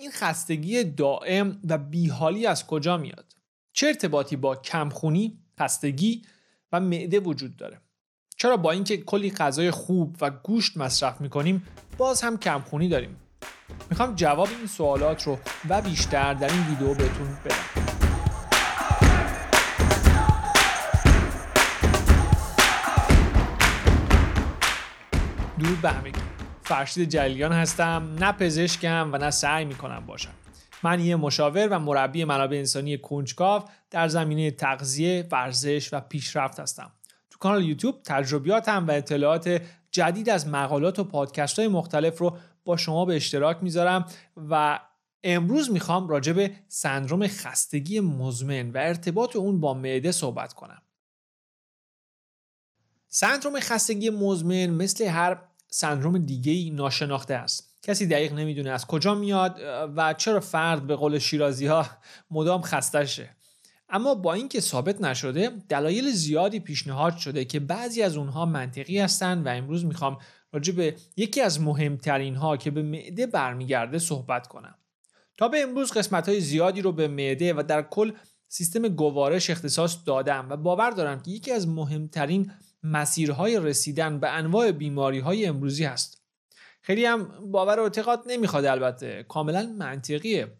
این خستگی دائم و بیحالی از کجا میاد؟ چه ارتباطی با کمخونی خستگی و معده وجود داره؟ چرا با اینکه کلی غذای خوب و گوشت مصرف می‌کنیم باز هم کمخونی داریم؟ می‌خوام جواب این سوالات رو و بیشتر در این ویدیو بهتون بدم. درود به همگی. فرشید جلیان هستم نه پزشکم و نه سعی می‌کنم باشم من یه مشاور و مربی منابع انسانی کنجکاو در زمینه تغذیه، ورزش و پیشرفت هستم. تو کانال یوتیوب تجربیاتم و اطلاعات جدید از مقالات و پادکست های مختلف رو با شما به اشتراک می‌ذارم و امروز می‌خوام راجع به سندروم خستگی مزمن و ارتباط اون با معده صحبت کنم. سندروم خستگی مزمن مثل هر سندروم دیگه ای ناشناخته است. کسی دقیق نمی‌دونه از کجا میاد و چرا فرد به قول شیرازی ها مدام خستشه. اما با اینکه ثابت نشده دلایل زیادی پیشنهاد شده که بعضی از اونها منطقی هستند و امروز می‌خوام راجع به یکی از مهمترین ها که به معده برمیگرده صحبت کنم. تا به امروز قسمت های زیادی رو به معده و در کل سیستم گوارش اختصاص دادم و باور دارم که یکی از مهمترین مسیرهای رسیدن به انواع بیماری های امروزی هست. خیلی هم باور و اعتقاد نمی‌خواد البته. کاملا منطقیه.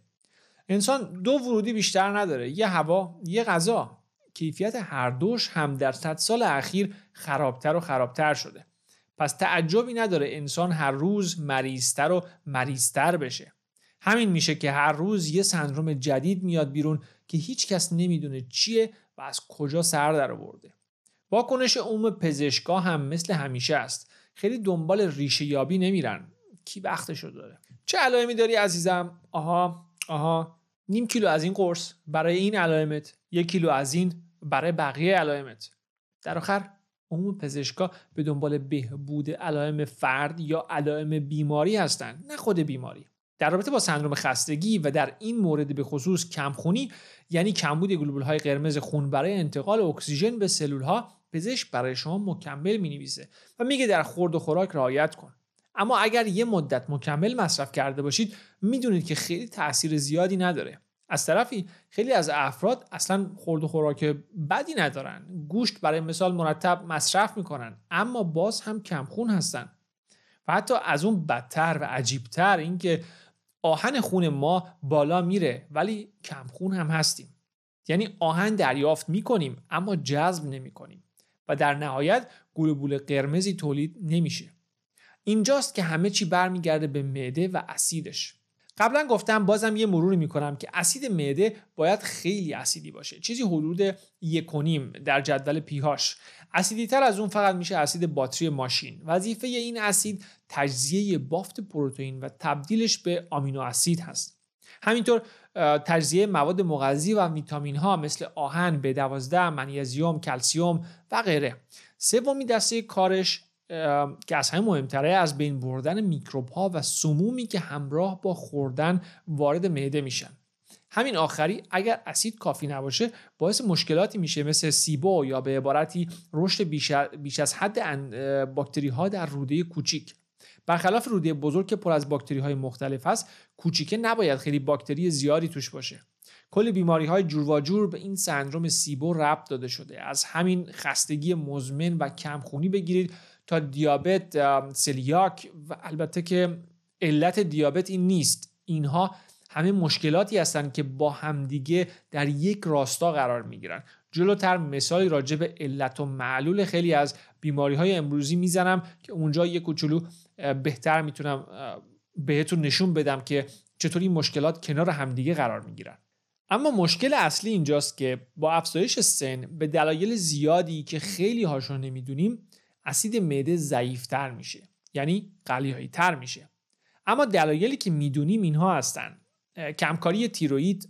انسان دو ورودی بیشتر نداره. یه هوا یه غذا. کیفیت هر دوش هم در صد سال اخیر خرابتر و خرابتر شده. پس تعجبی نداره انسان هر روز مریضتر و مریضتر بشه. همین میشه که هر روز یه سندروم جدید میاد بیرون که هیچ کس نمی‌دونه چیه و از کجا سر در آورده واکنش عموم پزشکا هم مثل همیشه است. خیلی دنبال ریشه یابی نمیرن. کی وقتشو داره؟ چه علائمی داری عزیزم؟ آها آها. نیم کیلو از این قرص برای این علائمت یک کیلو از این برای بقیه علائمت. در آخر عموم پزشکا به دنبال بهبود علائم فرد یا علائم بیماری هستند نه خود بیماری. در رابطه با سندروم خستگی و در این مورد به خصوص کمخونی یعنی کمبود گلوبول های قرمز خون برای انتقال اکسیژن به سلول ها پزشک برای شما مکمل می نویسه و میگه در خورد و خوراک رعایت کن. اما اگر یه مدت مکمل مصرف کرده باشید می‌دونید که خیلی تاثیر زیادی نداره. از طرفی خیلی از افراد اصلا خورد و خوراک بدی ندارن. گوشت برای مثال مرتب مصرف می‌کنن اما باز هم کمخون هستن. و حتی از اون بدتر و عجیبتر اینکه آهن خون ما بالا میره ولی کمخون هم هستیم. یعنی آهن دریافت می‌کنیم اما جذب نمی‌کنیم. و در نهایت گلوبول قرمزی تولید نمیشه. اینجاست که همه چی برمیگرده به معده و اسیدش. قبلا گفتم بازم یه مروری می‌کنم که اسید معده باید خیلی اسیدی باشه. چیزی حدود یکونیم در جدول پیهاش. اسیدی تر از اون فقط میشه اسید باتری ماشین. وظیفه این اسید تجزیه بافت پروتئین و تبدیلش به آمینو اسید هست. همینطور تجزیه مواد مغذی و ویتامین ها مثل آهن، B12، منیزیم، کلسیوم و غیره. سومی دسته کارش که از همه مهمتره از بین بردن میکروب ها و سمومی که همراه با خوردن وارد معده میشن همین آخری اگر اسید کافی نباشه باعث مشکلاتی میشه مثل سیبو یا به عبارتی رشد بیش از حد باکتری ها در روده کوچیک برخلاف روده بزرگ که پر از باکتری های مختلف هست کوچیکه نباید خیلی باکتری زیادی توش باشه. کل بیماری های جور و جور به این سندروم سیبو ربط داده شده. از همین خستگی مزمن و کمخونی بگیرید تا دیابت سلیاک و البته که علت دیابت این نیست. اینها همه مشکلاتی هستند که با همدیگه در یک راستا قرار می‌گیرن. جلوتر مثالی راجع به علت و معلول خیلی از بیماری های امروزی می‌زنم که اونجا یک کوچولو بهتر می‌تونم بهتون نشون بدم که چطور این مشکلات کنار همدیگه قرار می‌گیرن. اما مشکل اصلی اینجاست که با افزایش سن به دلایل زیادی که خیلی هاشون نمی‌دونیم اسید معده ضعیفتر میشه یعنی قلیایی تر میشه. اما دلایلی که می‌دونیم اینها هستن. کمکاری تیروئید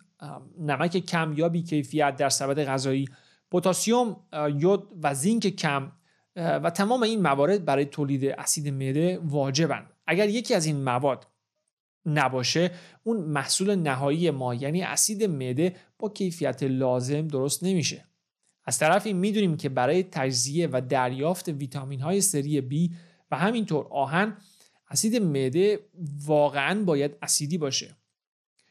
نمک کم یا بیکیفیت در سبد غذایی پتاسیم یود و زینک کم و تمام این موارد برای تولید اسید معده واجبن. اگر یکی از این مواد نباشه اون محصول نهایی ما یعنی اسید معده با کیفیت لازم درست نمیشه. از طرفی می‌دونیم که برای تجزیه و دریافت ویتامین های سری B و همینطور آهن اسید معده واقعا باید اسیدی باشه.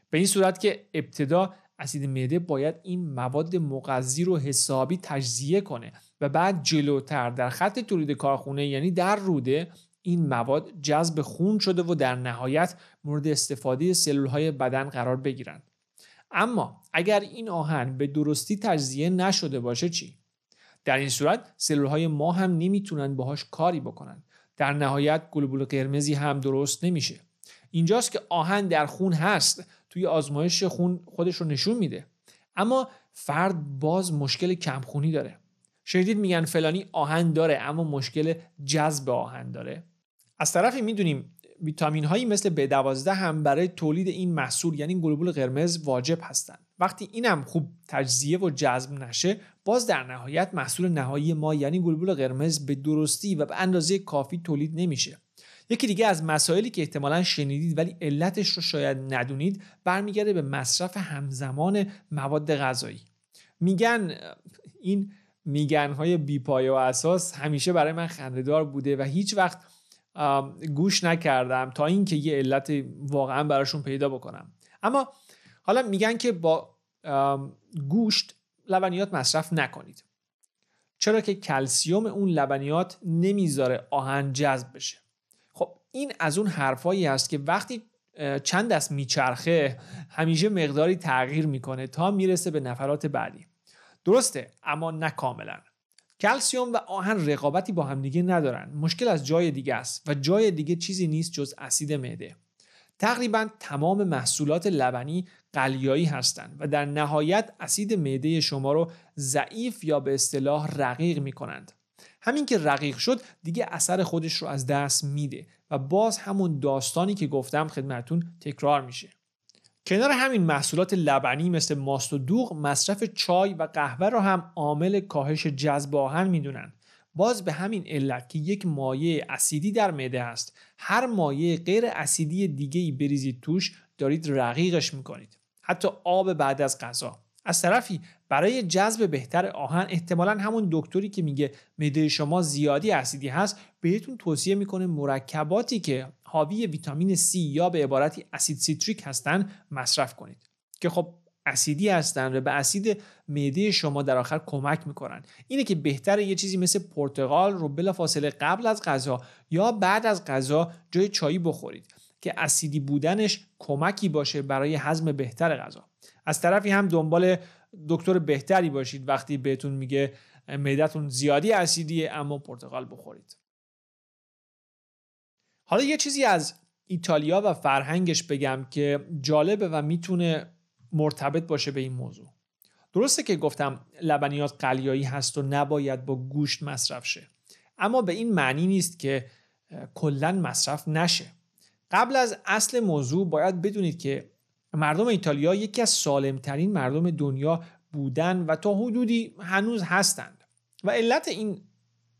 به این صورت که ابتدا اسید معده باید این مواد مغذی رو حسابی تجزیه کنه و بعد جلوتر در خط تولید کارخونه یعنی در روده این مواد جذب خون شده و در نهایت مورد استفاده سلول های بدن قرار بگیرند. اما اگر این آهن به درستی تجزیه نشده باشه چی؟ در این صورت سلول های ما هم نمی‌تونن باهاش کاری بکنن. در نهایت گلبول قرمزی هم درست نمیشه. اینجاست که آهن در خون هست. توی آزمایش خون خودش رو نشون میده. اما فرد باز مشکل کمخونی داره. شنیدید میگن فلانی آهن داره اما مشکل جذب آهن داره. از طرفی می‌دونیم ویتامین هایی مثل B12 هم برای تولید این محصول یعنی گلبول قرمز واجب هستند. وقتی اینم خوب تجزیه و جذب نشه باز در نهایت محصول نهایی ما یعنی گلبول قرمز به درستی و به اندازه کافی تولید نمیشه. یکی دیگه از مسائلی که احتمالا شنیدید ولی علتش رو شاید ندونید برمیگرده به مصرف همزمان مواد غذایی. میگن این میگن های بیپایه و اساس همیشه برای من خندهدار بوده و هیچ وقت گوش نکردم تا اینکه یه علت واقعا براشون پیدا بکنم. اما حالا میگن که با گوشت لبنیات مصرف نکنید. چرا که کلسیوم اون لبنیات نمی‌ذاره آهن جذب بشه؟ این از اون حرفایی هست که وقتی چند دست میچرخه همیشه مقداری تغییر می‌کنه تا می‌رسه به نفرات بعدی. درسته اما نه کاملا. کلسیوم و آهن رقابتی با همدیگه ندارن. مشکل از جای دیگه است و جای دیگه چیزی نیست جز اسید معده. تقریبا تمام محصولات لبنی قلیایی هستند و در نهایت اسید معده شما رو ضعیف یا به اصطلاح رقیق می کنند. همین که رقیق شد دیگه اثر خودش رو از دست میده. و باز همون داستانی که گفتم خدمتون تکرار میشه. کنار همین محصولات لبنی مثل ماست و دوغ مصرف چای و قهوه رو هم عامل کاهش جذب آهن می‌دونن. باز به همین علت که یک مایع اسیدی در معده است هر مایع غیر اسیدی دیگه ای بریزید توش دارید رقیقش می‌کنید. حتی آب بعد از غذا. از طرفی برای جذب بهتر آهن احتمالا همون دکتری که میگه معده شما زیادی اسیدی هست بهتون توصیه می‌کنه مرکباتی که حاوی ویتامین C یا به عبارتی اسید سیتریک هستن مصرف کنید. که خب اسیدی هستن و به اسید معده شما در آخر کمک می‌کنن. اینه که بهتره یه چیزی مثل پرتقال رو بلافاصله قبل از غذا یا بعد از غذا جای چایی بخورید که اسیدی بودنش کمکی باشه برای هضم بهتر غذا. از طرفی هم دنبال دکتر بهتری باشید وقتی بهتون میگه معدتون زیادی اسیدیه اما پرتقال بخورید. حالا یه چیزی از ایتالیا و فرهنگش بگم که جالبه و می‌تونه مرتبط باشه به این موضوع. درسته که گفتم لبنیات قلیایی هست و نباید با گوشت مصرف شه. اما به این معنی نیست که کلا مصرف نشه. قبل از اصل موضوع باید بدونید که مردم ایتالیا یکی از سالمترین مردم دنیا بودن و تا حدودی هنوز هستند. و علت این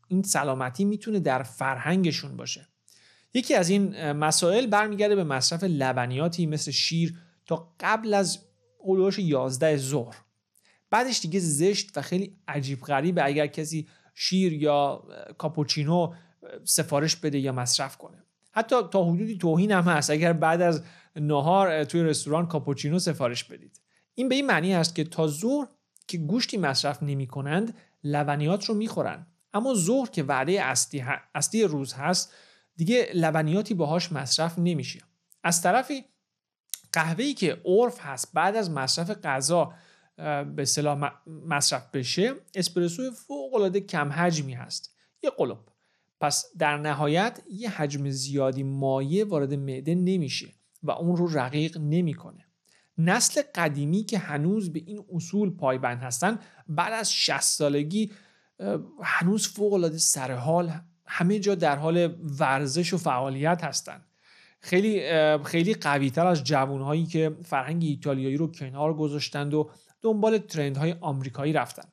این سلامتی می‌تونه در فرهنگشون باشه. یکی از این مسائل برمیگرده به مصرف لبنیاتی مثل شیر تا قبل از هلوش 11 ظهر. بعدش دیگه زشت و خیلی عجیب غریبه اگر کسی شیر یا کاپوچینو سفارش بده یا مصرف کنه. حتی تا حدودی توهین هم هست. اگر بعد از نهار توی رستوران کاپوچینو سفارش بدید. این به این معنی است که تا ظهر که گوشتی مصرف نمی کنند لبنیات رو می‌خورن اما ظهر که وعده اصلی, اصلی روز هست دیگه لبنیاتی باهاش مصرف نمیشه. از طرفی قهوه‌ای که عرف هست بعد از مصرف غذا به اصطلاح مصرف بشه اسپرسو فوق العاده کم حجمی هست. یه قلب پس در نهایت یه حجم زیادی مایع وارد معده نمیشه. و اون رو رقیق نمی‌کنه. نسل قدیمی که هنوز به این اصول پایبند هستن بعد از 60 سالگی هنوز فوق العاده سر حال همه جا در حال ورزش و فعالیت هستند خیلی خیلی قوی تر از جوانهایی که فرهنگ ایتالیایی رو کنار گذاشتند و دنبال های آمریکایی رفتن.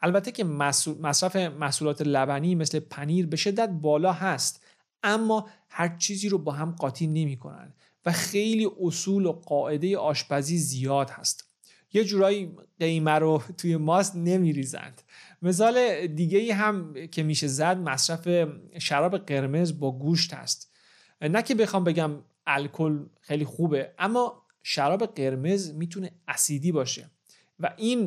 البته که مصرف محصولات لبنی مثل پنیر به شدت بالا هست اما هر چیزی رو با هم قاطی نمی کنن و خیلی اصول و قاعده آشپزی زیاد هست. یه جورایی قیمه رو توی ماست نمیریزند. مثال دیگه ای هم که میشه زد مصرف شراب قرمز با گوشت هست. نه که بخوام بگم الکل خیلی خوبه اما شراب قرمز می‌تونه اسیدی باشه و این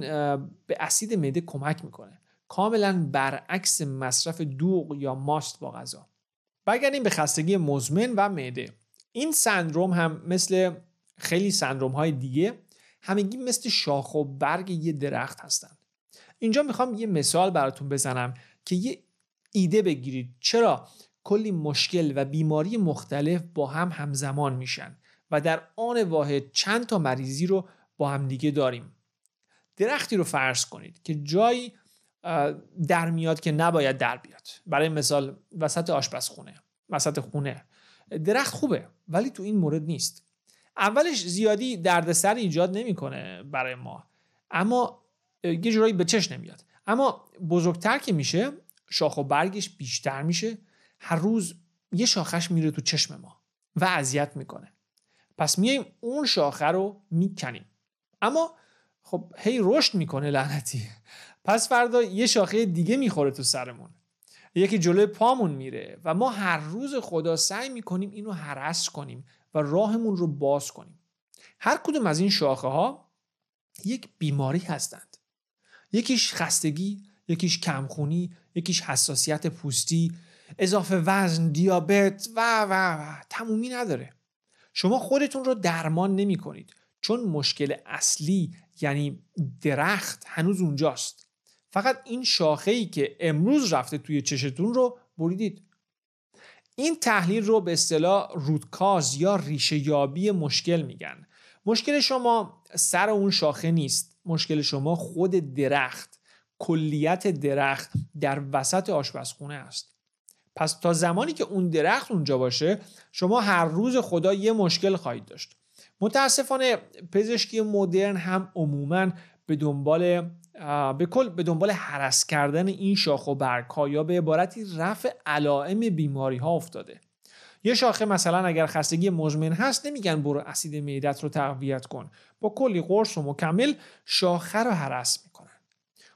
به اسید معده کمک می‌کنه. کاملا برعکس مصرف دوغ یا ماست با غذا. برگردیم به خستگی مزمن و معده. این سندروم هم مثل خیلی سندروم های دیگه همگی مثل شاخ و برگ یه درخت هستن. اینجا می‌خوام یه مثال براتون بزنم که یه ایده بگیرید. چرا؟ کلی مشکل و بیماری مختلف با هم همزمان میشن و در آن واحد چند تا مریضی رو با هم دیگه داریم. درختی رو فرض کنید که جایی در میاد که نباید در بیاد. برای مثال وسط آشپزخونه وسط خونه. درخت خوبه ولی تو این مورد نیست. اولش زیادی دردسر ایجاد نمی‌کنه برای ما. اما یه جورایی به چش نمیاد. اما بزرگتر که میشه شاخ و برگش بیشتر میشه. هر روز یه شاخش میره تو چشم ما و اذیت می‌کنه. پس میایم اون شاخه رو می‌کنیم. اما خب هی رشد می‌کنه لعنتی. پس فردا یه شاخه دیگه می‌خوره تو سرمون. یکی جلوی پامون میره و ما هر روز خدا سعی می‌کنیم اینو حرس کنیم و راهمون رو باز کنیم. هر کدوم از این شاخه ها یک بیماری هستند. یکیش خستگی یکیش کمخونی یکیش حساسیت پوستی اضافه وزن دیابت و و و تمومی نداره. شما خودتون رو درمان نمی کنید چون مشکل اصلی یعنی درخت هنوز اونجاست. فقط این شاخه ای که امروز رفته توی چشتون رو بریدید. این تحلیل رو به اصطلاح رودکاز یا ریشه یابی مشکل میگن. مشکل شما سر اون شاخه نیست. مشکل شما خود درخت کلیت درخت در وسط آشپزخونه است. پس تا زمانی که اون درخت اونجا باشه شما هر روز خدا یه مشکل خواهید داشت. متاسفانه پزشکی مدرن هم عموما به دنبال به کل به دنبال حرس کردن این شاخ و برگ ها یا به عبارتی رفع علائم بیماری ها افتاده. یه شاخه مثلا اگر خستگی مزمن هست نمیگن برو اسید معدت رو تقویت کن. با کلی قرص و مکمل شاخه رو حرس می‌کنن.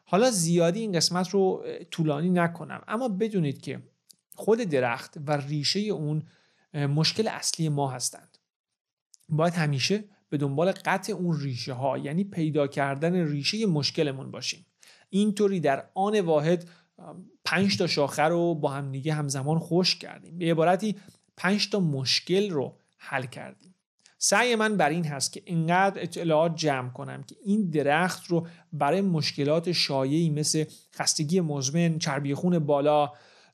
حالا زیادی این قسمت رو طولانی نکنم. اما بدونید که خود درخت و ریشه اون مشکل اصلی ما هستند. باید همیشه به دنبال قطع اون ریشه ها یعنی پیدا کردن ریشه مشکلمون باشیم. اینطوری در آن واحد پنج تا شاخه رو با هم دیگه همزمان خوش کردیم. به عبارتی پنج تا مشکل رو حل کردیم. سعی من بر این هست که اینقدر اطلاعات جمع کنم که این درخت رو برای مشکلات شایعی مثل خستگی مزمن، چربی خون بالا،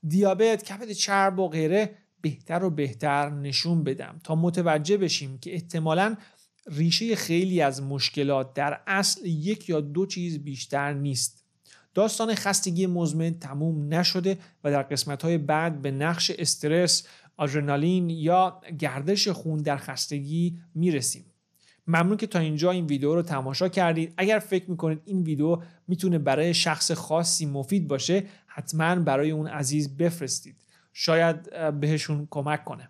دیابت، کبد چرب و غیره بهتر و بهتر نشون بدم تا متوجه بشیم که احتمالا ریشه خیلی از مشکلات در اصل یک یا دو چیز بیشتر نیست. داستان خستگی مزمن تموم نشده و در قسمت های بعد به نقش استرس، آدرنالین یا گردش خون در خستگی می‌رسیم. ممنون که تا اینجا این ویدیو رو تماشا کردید. اگر فکر می‌کنید این ویدیو می‌تونه برای شخص خاصی مفید باشه حتما برای اون عزیز بفرستید. شاید بهشون کمک کنه.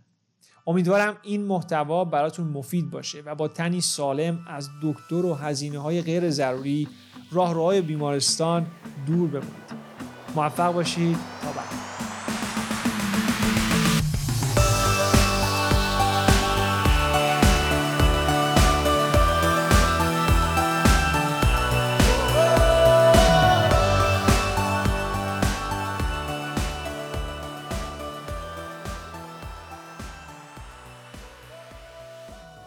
امیدوارم این محتوا براتون مفید باشه و با تنی سالم از دکتر و هزینه های غیر ضروری راهروهای بیمارستان دور بمونید. موفق باشید. تا بعد.